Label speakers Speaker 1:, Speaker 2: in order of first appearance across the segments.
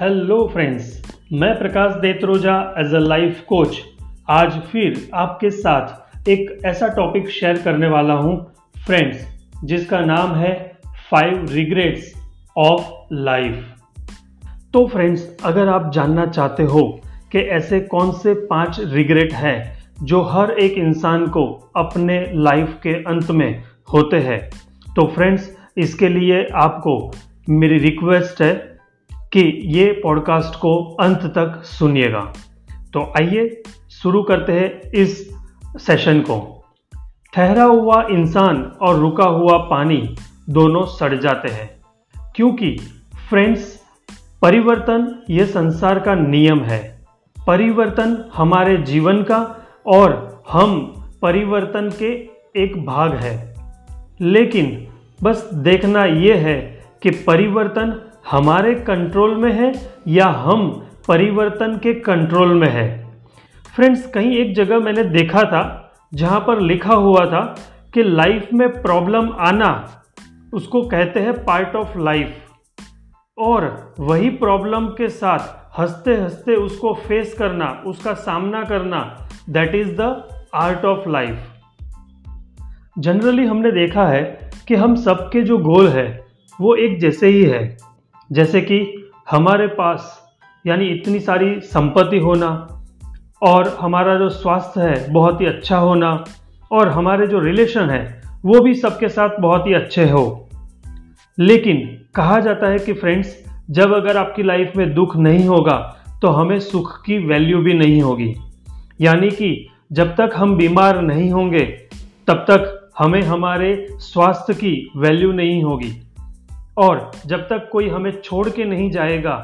Speaker 1: Hello friends मैं Prakash Detroja as a life coach आज फिर आपके साथ एक ऐसा टॉपिक शेयर करने वाला हूँ फ्रेंड्स जिसका नाम है फाइव रिग्रेट्स ऑफ़ लाइफ तो फ्रेंड्स अगर आप जानना चाहते हो कि ऐसे कौन से पाँच रिग्रेट हैं जो हर एक इंसान को अपने लाइफ के अंत में होते हैं तो फ्रेंड्स इसके लिए आपको मेरी रिक्वेस्ट है कि ये पॉडकास्ट को अंत तक सुनिएगा। तो आइए शुरू करते हैं इस सेशन को। ठहरा हुआ इंसान और रुका हुआ पानी दोनों सड़ जाते हैं, क्योंकि फ्रेंड्स परिवर्तन ये संसार का नियम है। परिवर्तन हमारे जीवन का और हम परिवर्तन के एक भाग है। लेकिन बस देखना ये है कि परिवर्तन हमारे कंट्रोल में है या हम परिवर्तन के कंट्रोल में है? फ्रेंड्स कहीं एक जगह मैंने देखा था, जहाँ पर लिखा हुआ था कि लाइफ में प्रॉब्लम आना, उसको कहते हैं पार्ट ऑफ़ लाइफ और वही प्रॉब्लम के साथ हँसते हँसते उसको फेस करना, उसका सामना करना that is the art of life generally हमने देखा है कि हम सबके जो गोल है, वो एक जैसे ही है। जैसे कि हमारे पास यानी इतनी सारी संपत्ति होना और हमारा जो स्वास्थ्य है बहुत ही अच्छा होना और हमारे जो रिलेशन है, वो भी सबके साथ बहुत ही अच्छे हो। लेकिन कहा जाता है कि फ्रेंड्स जब अगर आपकी लाइफ में दुख नहीं होगा तो हमें सुख की वैल्यू भी नहीं होगी। यानी कि जब तक हम बीमार नहीं होंगे, तब तक हमें हमारे स्वास्थ्य की वैल्यू नहीं होगी। और जब तक कोई हमें छोड़ के नहीं जाएगा,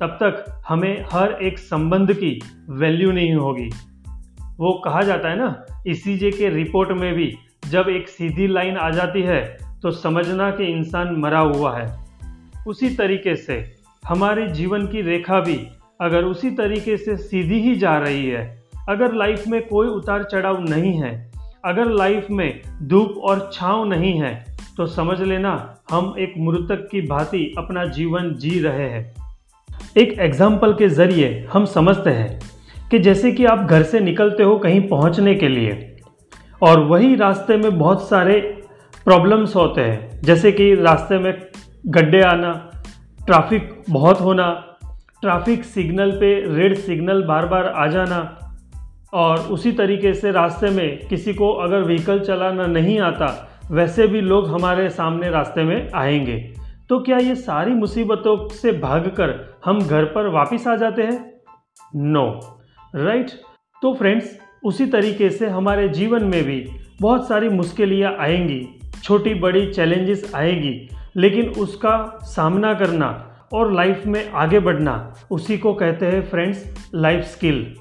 Speaker 1: तब तक हमें हर एक संबंध की वैल्यू नहीं होगी। वो कहा जाता है ना इसीजे के रिपोर्ट में भी जब एक सीधी लाइन आ जाती है तो समझना कि इंसान मरा हुआ है। उसी तरीके से हमारे जीवन की रेखा भी अगर उसी तरीके से सीधी ही जा रही है, अगर लाइफ में कोई उतार चढ़ाव नहीं है, अगर लाइफ में धूप और छांव नहीं है तो समझ लेना, हम एक मृतक की भांति अपना जीवन जी रहे हैं। एक एग्ज़ाम्पल के ज़रिए हम समझते हैं कि जैसे कि आप घर से निकलते हो कहीं पहुँचने के लिए, और वही रास्ते में बहुत सारे प्रॉब्लम्स होते हैं, जैसे कि रास्ते में गड्ढे आना ट्रैफ़िक बहुत होना ट्रैफ़िक सिग्नल पे रेड सिग्नल बार बार आ जाना, और उसी तरीके से रास्ते में किसी को अगर व्हीकल चलाना नहीं आता वैसे भी लोग हमारे सामने रास्ते में आएँगे तो क्या ये सारी मुसीबतों से भागकर हम घर पर वापस आ जाते हैं नो no. Right right? तो फ्रेंड्स उसी तरीके से हमारे जीवन में भी बहुत सारी मुश्किलियाँ आएँगी, छोटी बड़ी चैलेंजेस आएगी, लेकिन उसका सामना करना और लाइफ में आगे बढ़ना, उसी को कहते हैं फ्रेंड्स लाइफ स्किल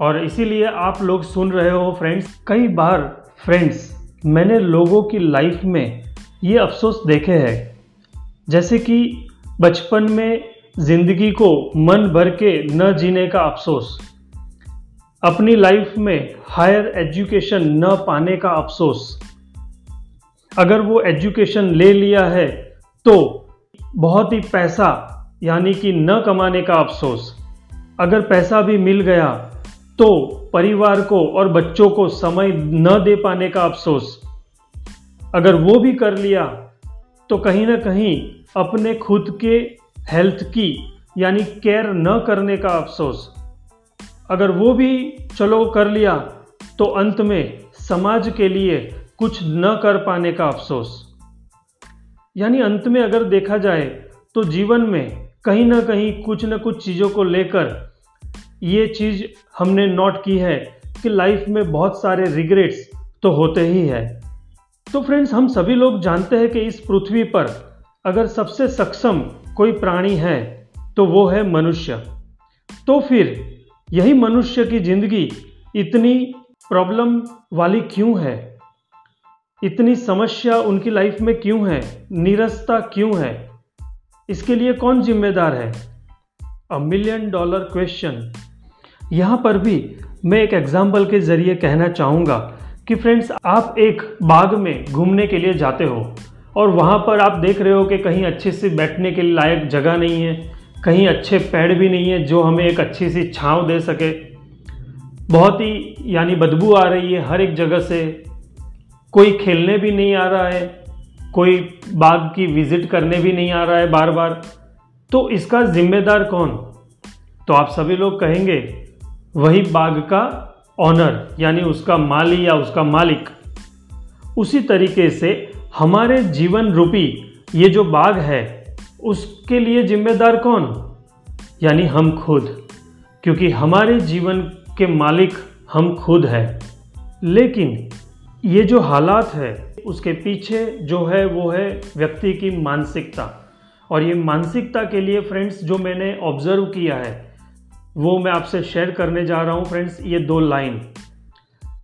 Speaker 1: और इसीलिए आप लोग सुन रहे हो फ्रेंड्स कई बार फ्रेंड्स मैंने लोगों की लाइफ में ये अफसोस देखे हैं। जैसे कि बचपन में ज़िंदगी को मन भर के न जीने का अफसोस, अपनी लाइफ में हायर एजुकेशन न पाने का अफसोस। अगर वो एजुकेशन ले लिया है तो बहुत ही पैसा, यानी कि न कमाने का अफसोस। अगर पैसा भी मिल गया तो परिवार को और बच्चों को समय न दे पाने का अफसोस। अगर वो भी कर लिया तो कहीं ना कहीं अपने खुद के हेल्थ की, यानी केयर न करने का अफसोस। अगर वो भी चलो कर लिया तो अंत में समाज के लिए कुछ न कर पाने का अफसोस। यानी अंत में अगर देखा जाए तो जीवन में कहीं ना कहीं कुछ न कुछ चीज़ों को लेकर ये चीज़ हमने नोट की है कि लाइफ में बहुत सारे रिग्रेट्स तो होते ही है। तो फ्रेंड्स हम सभी लोग जानते हैं कि इस पृथ्वी पर अगर सबसे सक्षम कोई प्राणी है तो वो है मनुष्य। तो फिर यही मनुष्य की ज़िंदगी इतनी प्रॉब्लम वाली क्यों है? इतनी समस्या उनकी लाइफ में क्यों है? निरस्ता क्यों है? इसके लिए कौन जिम्मेदार है? अ मिलियन डॉलर क्वेश्चन यहाँ पर भी मैं एक एग्ज़ाम्पल के ज़रिए कहना चाहूँगा कि फ्रेंड्स आप एक बाग में घूमने के लिए जाते हो और वहाँ पर आप देख रहे हो कि कहीं अच्छे से बैठने के लायक जगह नहीं है, कहीं अच्छे पेड़ भी नहीं है जो हमें एक अच्छी सी छांव दे सके। बहुत ही यानी बदबू आ रही है हर एक जगह से। कोई खेलने भी नहीं आ रहा है, कोई बाग की विज़िट करने भी नहीं आ रहा है बार बार तो इसका जिम्मेदार कौन? तो आप सभी लोग कहेंगे वही बाग का ऑनर यानी उसका माली या उसका मालिक। उसी तरीके से हमारे जीवन रूपी ये जो बाग है, उसके लिए जिम्मेदार कौन? यानी हम खुद। क्योंकि हमारे जीवन के मालिक हम खुद हैं। लेकिन ये जो हालात है, उसके पीछे जो है, वो है व्यक्ति की मानसिकता। और ये मानसिकता के लिए फ्रेंड्स जो मैंने ऑब्ज़र्व किया है वो मैं आपसे शेयर करने जा रहा हूँ फ्रेंड्स ये दो लाइन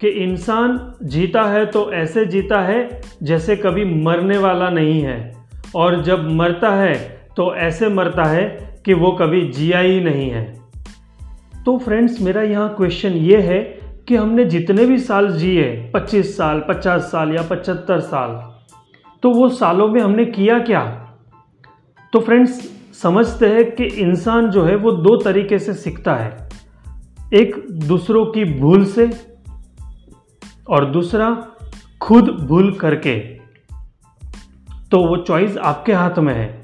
Speaker 1: कि इंसान जीता है तो ऐसे जीता है जैसे कभी मरने वाला नहीं है. और जब मरता है तो ऐसे मरता है कि वो कभी जिया ही नहीं है. तो फ्रेंड्स मेरा यहाँ क्वेश्चन ये है कि हमने जितने भी साल जिए 25 साल 50 साल या 75 साल तो वो सालों में हमने किया क्या? तो फ्रेंड्स समझते हैं कि इंसान जो है वो दो तरीके से सीखता है। एक दूसरों की भूल से और दूसरा खुद भूल करके। तो वो चॉइस आपके हाथ में है।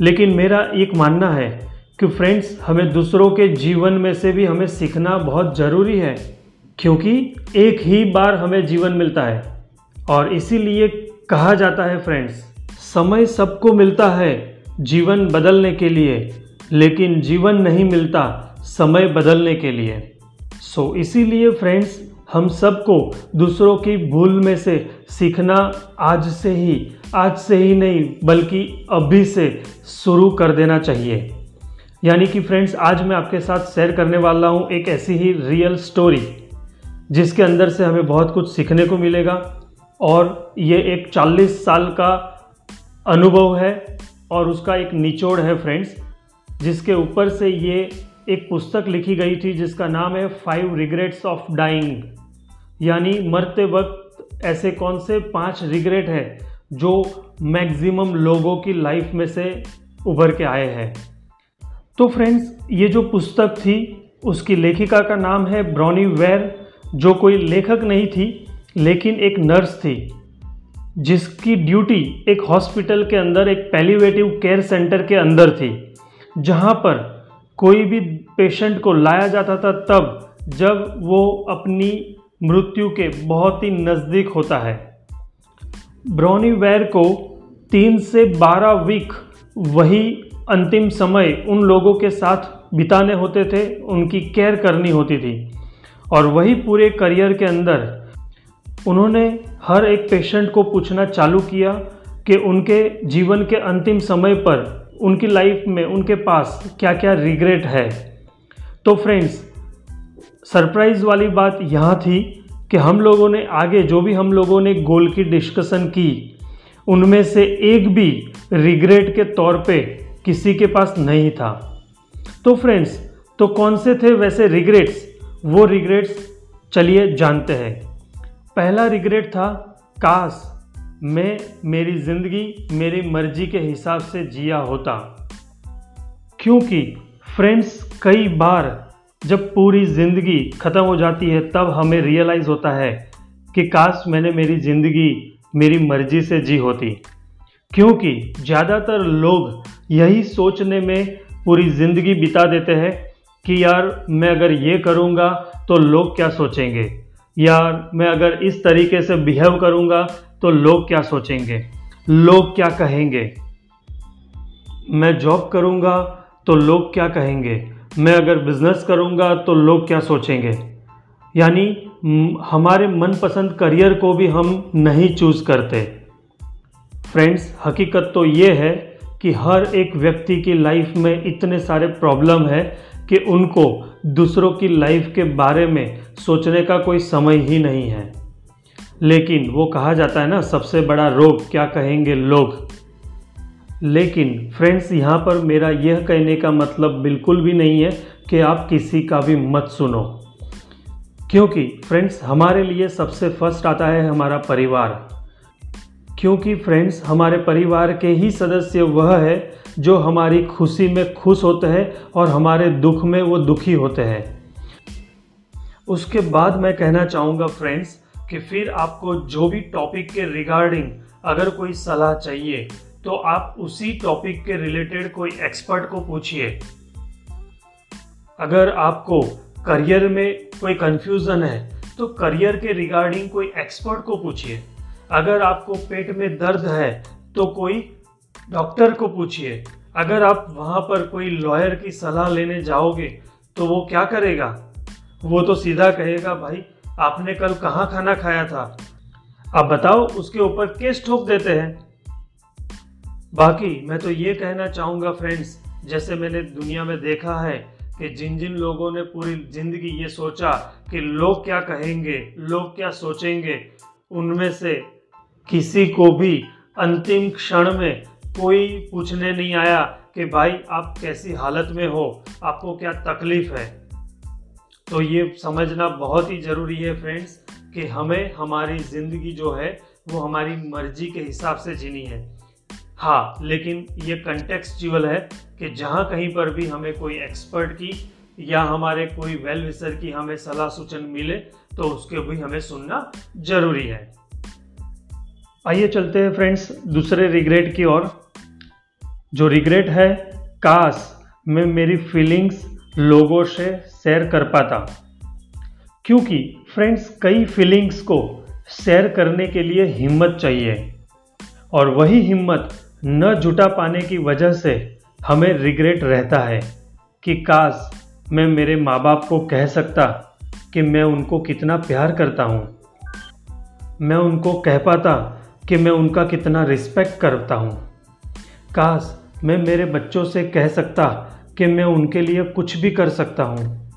Speaker 1: लेकिन मेरा एक मानना है कि फ्रेंड्स हमें दूसरों के जीवन में से भी हमें सीखना बहुत ज़रूरी है, क्योंकि एक ही बार हमें जीवन मिलता है। और इसीलिए कहा जाता है फ्रेंड्स समय सबको मिलता है। जीवन बदलने के लिए लेकिन जीवन नहीं मिलता समय बदलने के लिए। सो so, इसीलिए फ्रेंड्स हम सबको दूसरों की भूल में से सीखना आज से ही आज से ही नहीं बल्कि अभी से शुरू कर देना चाहिए। यानी कि फ्रेंड्स आज मैं आपके साथ शेयर करने वाला हूँ एक ऐसी ही रियल स्टोरी जिसके अंदर से हमें बहुत कुछ सीखने को मिलेगा। और ये एक 40 साल का अनुभव है और उसका एक निचोड़ है फ्रेंड्स जिसके ऊपर से ये एक पुस्तक लिखी गई थी, जिसका नाम है फाइव रिग्रेट्स ऑफ़ डाइंग यानी मरते वक्त ऐसे कौन से पाँच रिग्रेट है जो मैक्सिमम लोगों की लाइफ में से उभर के आए हैं। तो फ्रेंड्स ये जो पुस्तक थी, उसकी लेखिका का नाम है ब्रॉनी वेर जो कोई लेखक नहीं थी, लेकिन एक नर्स थी। जिसकी ड्यूटी एक हॉस्पिटल के अंदर, एक पेलीवेटिव केयर सेंटर के अंदर थी, जहाँ पर कोई भी पेशेंट को लाया जाता था तब, जब वो अपनी मृत्यु के बहुत ही नज़दीक होता है। ब्रॉनी वेयर को तीन से बारह वीक वही अंतिम समय उन लोगों के साथ बिताने होते थे, उनकी केयर करनी होती थी। और वही पूरे करियर के अंदर उन्होंने हर एक पेशेंट को पूछना चालू किया कि उनके जीवन के अंतिम समय पर उनकी लाइफ में, उनके पास क्या क्या रिग्रेट है। तो फ्रेंड्स सरप्राइज़ वाली बात यहाँ थी कि हम लोगों ने आगे जो भी हम लोगों ने गोल की डिस्कशन की, उनमें से एक भी रिग्रेट के तौर पे किसी के पास नहीं था। तो फ्रेंड्स तो कौन से थे वैसे रिग्रेट्स वो रिग्रेट्स चलिए जानते हैं। पहला रिग्रेट था, काश मैं मेरी ज़िंदगी मेरी मर्ज़ी के हिसाब से जिया होता। क्योंकि फ्रेंड्स कई बार जब पूरी ज़िंदगी ख़त्म हो जाती है, तब हमें रियलाइज़ होता है कि काश मैंने मेरी ज़िंदगी मेरी मर्ज़ी से जी होती। क्योंकि ज़्यादातर लोग यही सोचने में पूरी ज़िंदगी बिता देते हैं कि यार मैं अगर ये करूँगा तो लोग क्या सोचेंगे। यार मैं अगर इस तरीके से बिहेव करूँगा तो लोग क्या सोचेंगे? लोग क्या कहेंगे? मैं जॉब करूँगा तो लोग क्या कहेंगे? मैं अगर बिज़नेस करूँगा तो लोग क्या सोचेंगे? यानी हमारे मनपसंद करियर को भी हम नहीं चूज़ करते। फ्रेंड्स हकीकत तो ये है कि हर एक व्यक्ति की लाइफ में इतने सारे प्रॉब्लम है कि उनको दूसरों की लाइफ के बारे में सोचने का कोई समय ही नहीं है। लेकिन वो कहा जाता है ना, सबसे बड़ा रोग क्या कहेंगे लोग? लेकिन फ्रेंड्स यहाँ पर मेरा यह कहने का मतलब बिल्कुल भी नहीं है कि आप किसी का भी मत सुनो। क्योंकि फ्रेंड्स हमारे लिए सबसे फ़र्स्ट आता है हमारा परिवार। क्योंकि फ्रेंड्स हमारे परिवार के ही सदस्य वह है जो हमारी खुशी में खुश होते हैं और हमारे दुख में वो दुखी होते हैं। उसके बाद मैं कहना चाहूँगा फ्रेंड्स कि फिर आपको जो भी टॉपिक के रिगार्डिंग अगर कोई सलाह चाहिए तो आप उसी टॉपिक के रिलेटेड कोई एक्सपर्ट को पूछिए। अगर आपको करियर में कोई कंफ्यूजन है तो करियर के रिगार्डिंग कोई एक्सपर्ट को पूछिए। अगर आपको पेट में दर्द है तो कोई डॉक्टर को पूछिए, अगर आप वहाँ पर कोई लॉयर की सलाह लेने जाओगे तो वो क्या करेगा? वो तो सीधा कहेगा, भाई, आपने कल कहाँ खाना खाया था? आप बताओ, उसके ऊपर केस ठोक देते हैं। बाकी, मैं तो ये कहना चाहूँगा फ्रेंड्स जैसे मैंने दुनिया में देखा है कि जिन जिन लोगों ने पूरी ज़िंदगी ये सोचा कि लोग क्या कहेंगे, लोग क्या सोचेंगे, उनमें से किसी को भी अंतिम क्षण में कोई पूछने नहीं आया कि भाई आप कैसी हालत में हो, आपको क्या तकलीफ़ है? तो ये समझना बहुत ही ज़रूरी है फ्रेंड्स कि हमें हमारी ज़िंदगी जो है, वो हमारी मर्ज़ी के हिसाब से जीनी है। हाँ लेकिन ये कंटेक्सचुअल है कि जहाँ कहीं पर भी हमें कोई एक्सपर्ट की या हमारे कोई वेल विसर की हमें सलाह सूचन मिले तो उसके भी हमें सुनना ज़रूरी है। आइए चलते हैं फ्रेंड्स दूसरे रिग्रेट की ओर। जो रिग्रेट है, काश मैं मेरी फीलिंग्स लोगों से शेयर कर पाता। क्योंकि फ्रेंड्स कई फीलिंग्स को शेयर करने के लिए हिम्मत चाहिए। और वही हिम्मत न जुटा पाने की वजह से हमें रिग्रेट रहता है कि काश मैं मेरे माँ बाप को कह सकता कि मैं उनको कितना प्यार करता हूँ। मैं उनको कह पाता कि मैं उनका कितना रिस्पेक्ट करता हूँ। काश मैं मेरे बच्चों से कह सकता कि मैं उनके लिए कुछ भी कर सकता हूँ।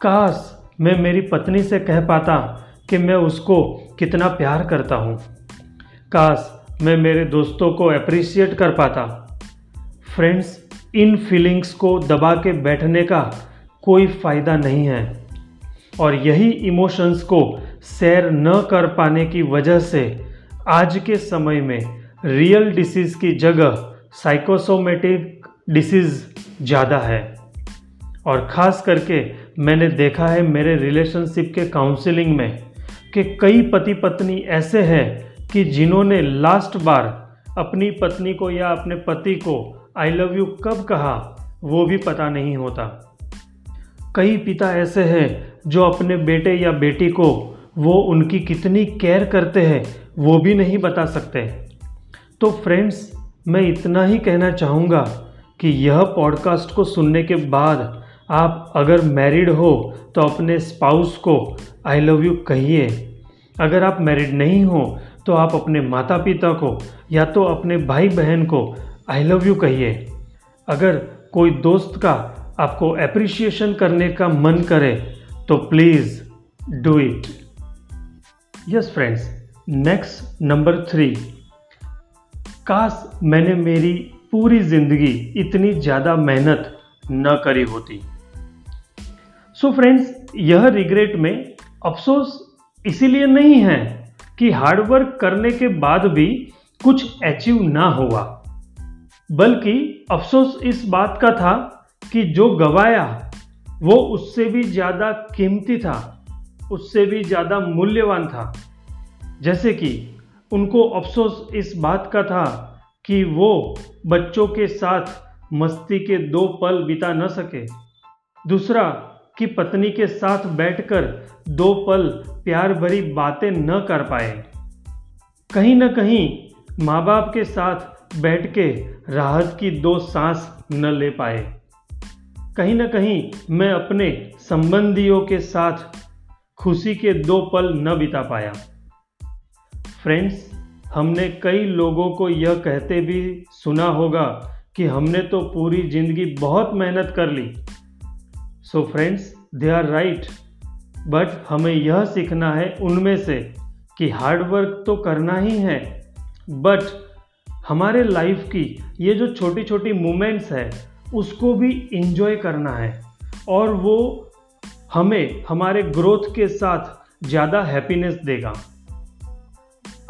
Speaker 1: काश मैं मेरी पत्नी से कह पाता कि मैं उसको कितना प्यार करता हूँ। काश मैं मेरे दोस्तों को अप्रिशिएट कर पाता। फ्रेंड्स इन फीलिंग्स को दबा के बैठने का कोई फ़ायदा नहीं है। और यही इमोशंस को शेयर न कर पाने की वजह से आज के समय में रियल डिसीज़ की जगह साइकोसोमेटिक डिसीज़ ज़्यादा है। और ख़ास करके मैंने देखा है मेरे रिलेशनशिप के काउंसलिंग में कि कई पति पत्नी ऐसे हैं कि जिन्होंने लास्ट बार अपनी पत्नी को या अपने पति को आई लव यू कब कहा, वो भी पता नहीं होता। कई पिता ऐसे हैं जो अपने बेटे या बेटी को वो उनकी कितनी केयर करते हैं, वो भी नहीं बता सकते। तो फ्रेंड्स मैं इतना ही कहना चाहूँगा कि यह पॉडकास्ट को सुनने के बाद आप अगर मैरिड हो तो अपने स्पाउस को आई लव यू कहिए। अगर आप मैरिड नहीं हो तो आप अपने माता पिता को या तो अपने भाई बहन को आई लव यू कहिए। अगर कोई दोस्त का आपको अप्रिशिएशन करने का मन करे तो please do it yes friends next number three काश मैंने मेरी पूरी ज़िंदगी इतनी ज़्यादा मेहनत न करी होती। सो so फ्रेंड्स यह रिग्रेट में अफसोस इसीलिए नहीं है कि हार्डवर्क करने के बाद भी कुछ अचीव ना हुआ, बल्कि अफसोस इस बात का था कि जो गवाया, वो उससे भी ज़्यादा कीमती था, उससे भी ज़्यादा मूल्यवान था। जैसे कि उनको अफसोस इस बात का था कि वो बच्चों के साथ मस्ती के दो पल बिता न सके। दूसरा कि पत्नी के साथ बैठकर दो पल प्यार भरी बातें न कर पाए। कहीं न कहीं माँ बाप के साथ बैठ के राहत की दो सांस न ले पाए। कहीं न कहीं मैं अपने संबंधियों के साथ खुशी के दो पल न बिता पाया। फ्रेंड्स हमने कई लोगों को यह कहते भी सुना होगा कि हमने तो पूरी ज़िंदगी बहुत मेहनत कर ली। So friends they are right but हमें यह सीखना है उनमें से कि हार्डवर्क तो करना ही है। बट हमारे लाइफ की ये जो छोटी छोटी मोमेंट्स है, उसको भी इंजॉय करना है। और वो हमें, हमारे ग्रोथ के साथ ज़्यादा हैप्पीनेस देगा।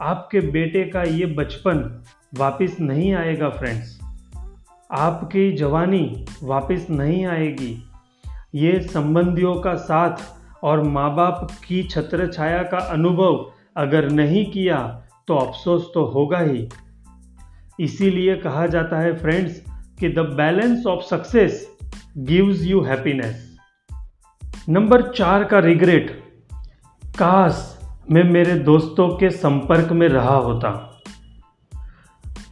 Speaker 1: आपके बेटे का ये बचपन वापस नहीं आएगा फ्रेंड्स आपकी जवानी वापस नहीं आएगी. ये संबंधियों का साथ और माँ बाप की छत्र छाया का अनुभव अगर नहीं किया तो अफसोस तो होगा ही. इसीलिए कहा जाता है फ्रेंड्स कि the balance of success gives you happiness number चार का रिग्रेट काश मैं मेरे दोस्तों के संपर्क में रहा होता।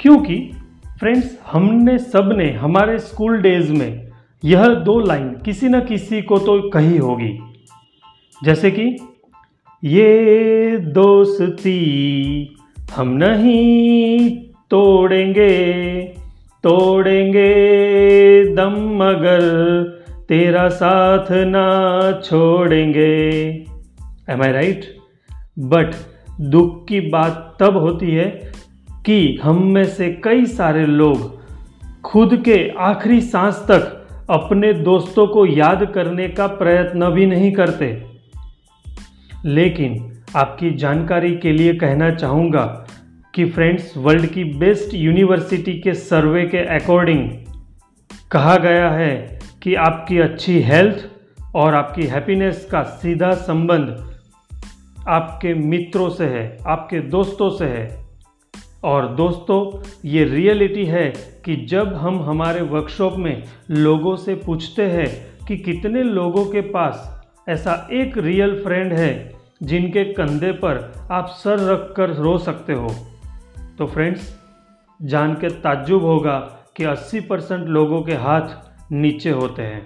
Speaker 1: क्योंकि फ्रेंड्स हमने सबने हमारे स्कूल डेज़ में यह दो लाइन किसी न किसी को तो कही होगी। जैसे कि, ये दोस्ती हम नहीं तोड़ेंगे तोड़ेंगे दम मगर तेरा साथ ना छोड़ेंगे। एम आई राइट बट दुख की बात तब होती है कि हम में से कई सारे लोग खुद के आखिरी सांस तक अपने दोस्तों को याद करने का प्रयत्न भी नहीं करते। लेकिन आपकी जानकारी के लिए कहना चाहूँगा कि फ्रेंड्स, वर्ल्ड की बेस्ट यूनिवर्सिटी के सर्वे के अकॉर्डिंग कहा गया है कि आपकी अच्छी हेल्थ और आपकी हैप्पीनेस का सीधा संबंध आपके मित्रों से है, आपके दोस्तों से है। और दोस्तों, ये रियलिटी है कि जब हम हमारे वर्कशॉप में लोगों से पूछते हैं कि कितने लोगों के पास ऐसा एक रियल फ्रेंड है जिनके कंधे पर आप सर रख कर रो सकते हो तो फ्रेंड्स जान के ताज्जुब होगा कि 80 परसेंट लोगों के हाथ नीचे होते हैं।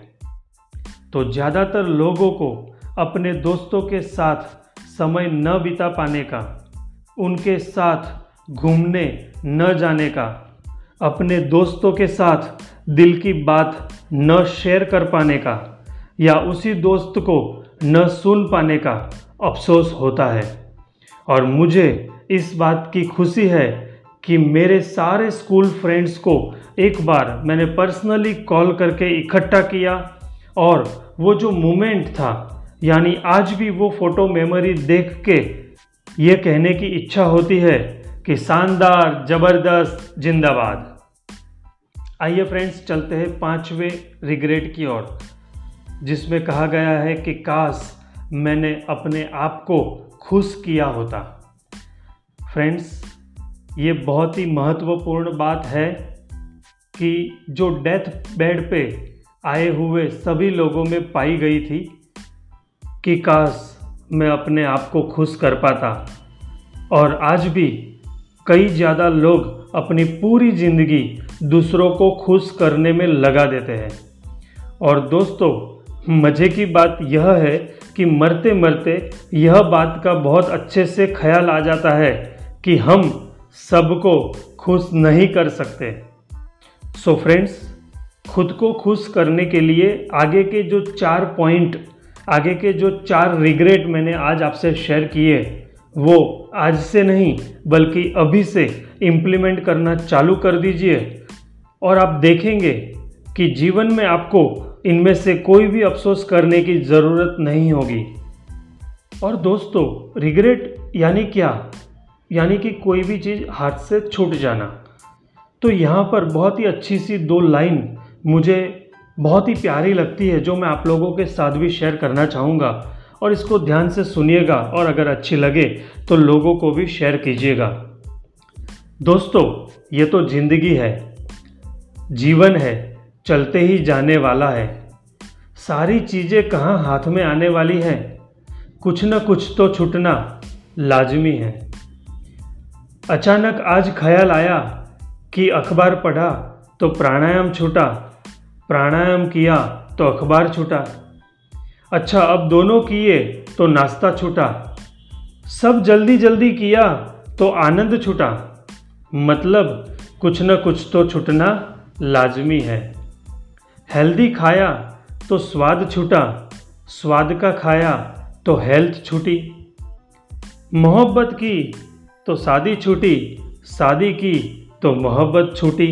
Speaker 1: तो ज़्यादातर लोगों को अपने दोस्तों के साथ समय न बिता पाने का, उनके साथ घूमने न जाने का, अपने दोस्तों के साथ दिल की बात न शेयर कर पाने का, या उसी दोस्त को न सुन पाने का अफसोस होता है। और मुझे इस बात की खुशी है कि मेरे सारे स्कूल फ्रेंड्स को एक बार मैंने पर्सनली कॉल करके इकट्ठा किया और वो जो मोमेंट था यानी आज भी वो फ़ोटो मेमोरी देख के ये कहने की इच्छा होती है कि शानदार, ज़बरदस्त, जिंदाबाद। आइए फ्रेंड्स चलते हैं पाँचवें रिग्रेट की ओर, जिसमें कहा गया है कि काश मैंने अपने आप को खुश किया होता। फ्रेंड्स ये बहुत ही महत्वपूर्ण बात है कि जो डेथ बेड पे आए हुए सभी लोगों में पाई गई थी कि काश मैं अपने आप को खुश कर पाता। और आज भी कई ज़्यादा लोग अपनी पूरी ज़िंदगी दूसरों को खुश करने में लगा देते हैं। और दोस्तों, मज़े की बात यह है कि मरते मरते यह बात का बहुत अच्छे से ख्याल आ जाता है कि हम सबको खुश नहीं कर सकते। सो so फ्रेंड्स खुद को खुश करने के लिए आगे के जो चार पॉइंट आगे के जो चार रिग्रेट मैंने आज आपसे शेयर किए, वो आज से नहीं, बल्कि अभी से इम्प्लीमेंट करना चालू कर दीजिए। और आप देखेंगे कि जीवन में आपको इनमें से कोई भी अफसोस करने की ज़रूरत नहीं होगी। और दोस्तों रिग्रेट यानी क्या? यानी कि कोई भी चीज़ हाथ से छूट जाना। तो यहाँ पर बहुत ही अच्छी सी दो लाइन मुझे बहुत ही प्यारी लगती है, जो मैं आप लोगों के साथ भी शेयर करना चाहूँगा। और इसको ध्यान से सुनिएगा, और अगर अच्छी लगे तो लोगों को भी शेयर कीजिएगा। दोस्तों, ये तो ज़िंदगी है। जीवन है, चलते ही जाने वाला है। सारी चीज़ें कहाँ हाथ में आने वाली हैं? कुछ न कुछ तो छूटना लाजमी है। अचानक आज ख्याल आया कि अखबार पढ़ा तो प्राणायाम छूटा प्राणायाम किया तो अखबार छूटा। अच्छा अब दोनों किए तो नाश्ता छूटा। सब जल्दी जल्दी किया तो आनंद छूटा। मतलब कुछ न कुछ तो छूटना लाजमी है। हेल्दी खाया तो स्वाद छूटा, स्वाद का खाया तो हेल्थ छूटी। मोहब्बत की तो शादी छूटी शादी की तो मोहब्बत छूटी।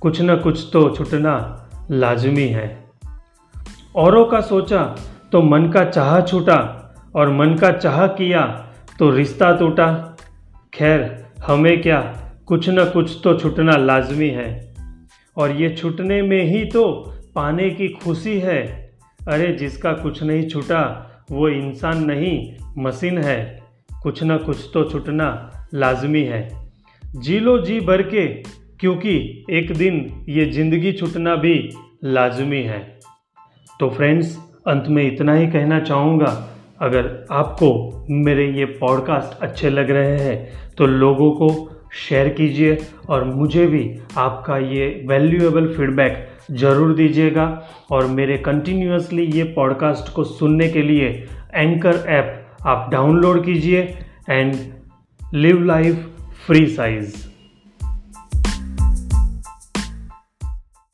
Speaker 1: कुछ न कुछ तो छूटना लाजमी है। औरों का सोचा तो मन का चाह छूटा और मन का चाह किया तो रिश्ता टूटा। खैर, हमें क्या कुछ न कुछ तो छुटना लाजमी है। और ये छुटने में ही तो पाने की खुशी है। अरे, जिसका कुछ नहीं छुटा, वो इंसान नहीं, मशीन है। कुछ न कुछ तो छुटना लाजमी है। जी लो जी भर के क्योंकि एक दिन ये ज़िंदगी छुटना भी लाजमी है। तो फ्रेंड्स, अंत में इतना ही कहना चाहूँगा। अगर आपको मेरे ये पॉडकास्ट अच्छे लग रहे हैं तो लोगों को शेयर कीजिए और मुझे भी आपका ये वैल्यूएबल फीडबैक ज़रूर दीजिएगा। और मेरे कंटिन्यूसली ये पॉडकास्ट को सुनने के लिए एंकर ऐप आप डाउनलोड कीजिए and live life free size.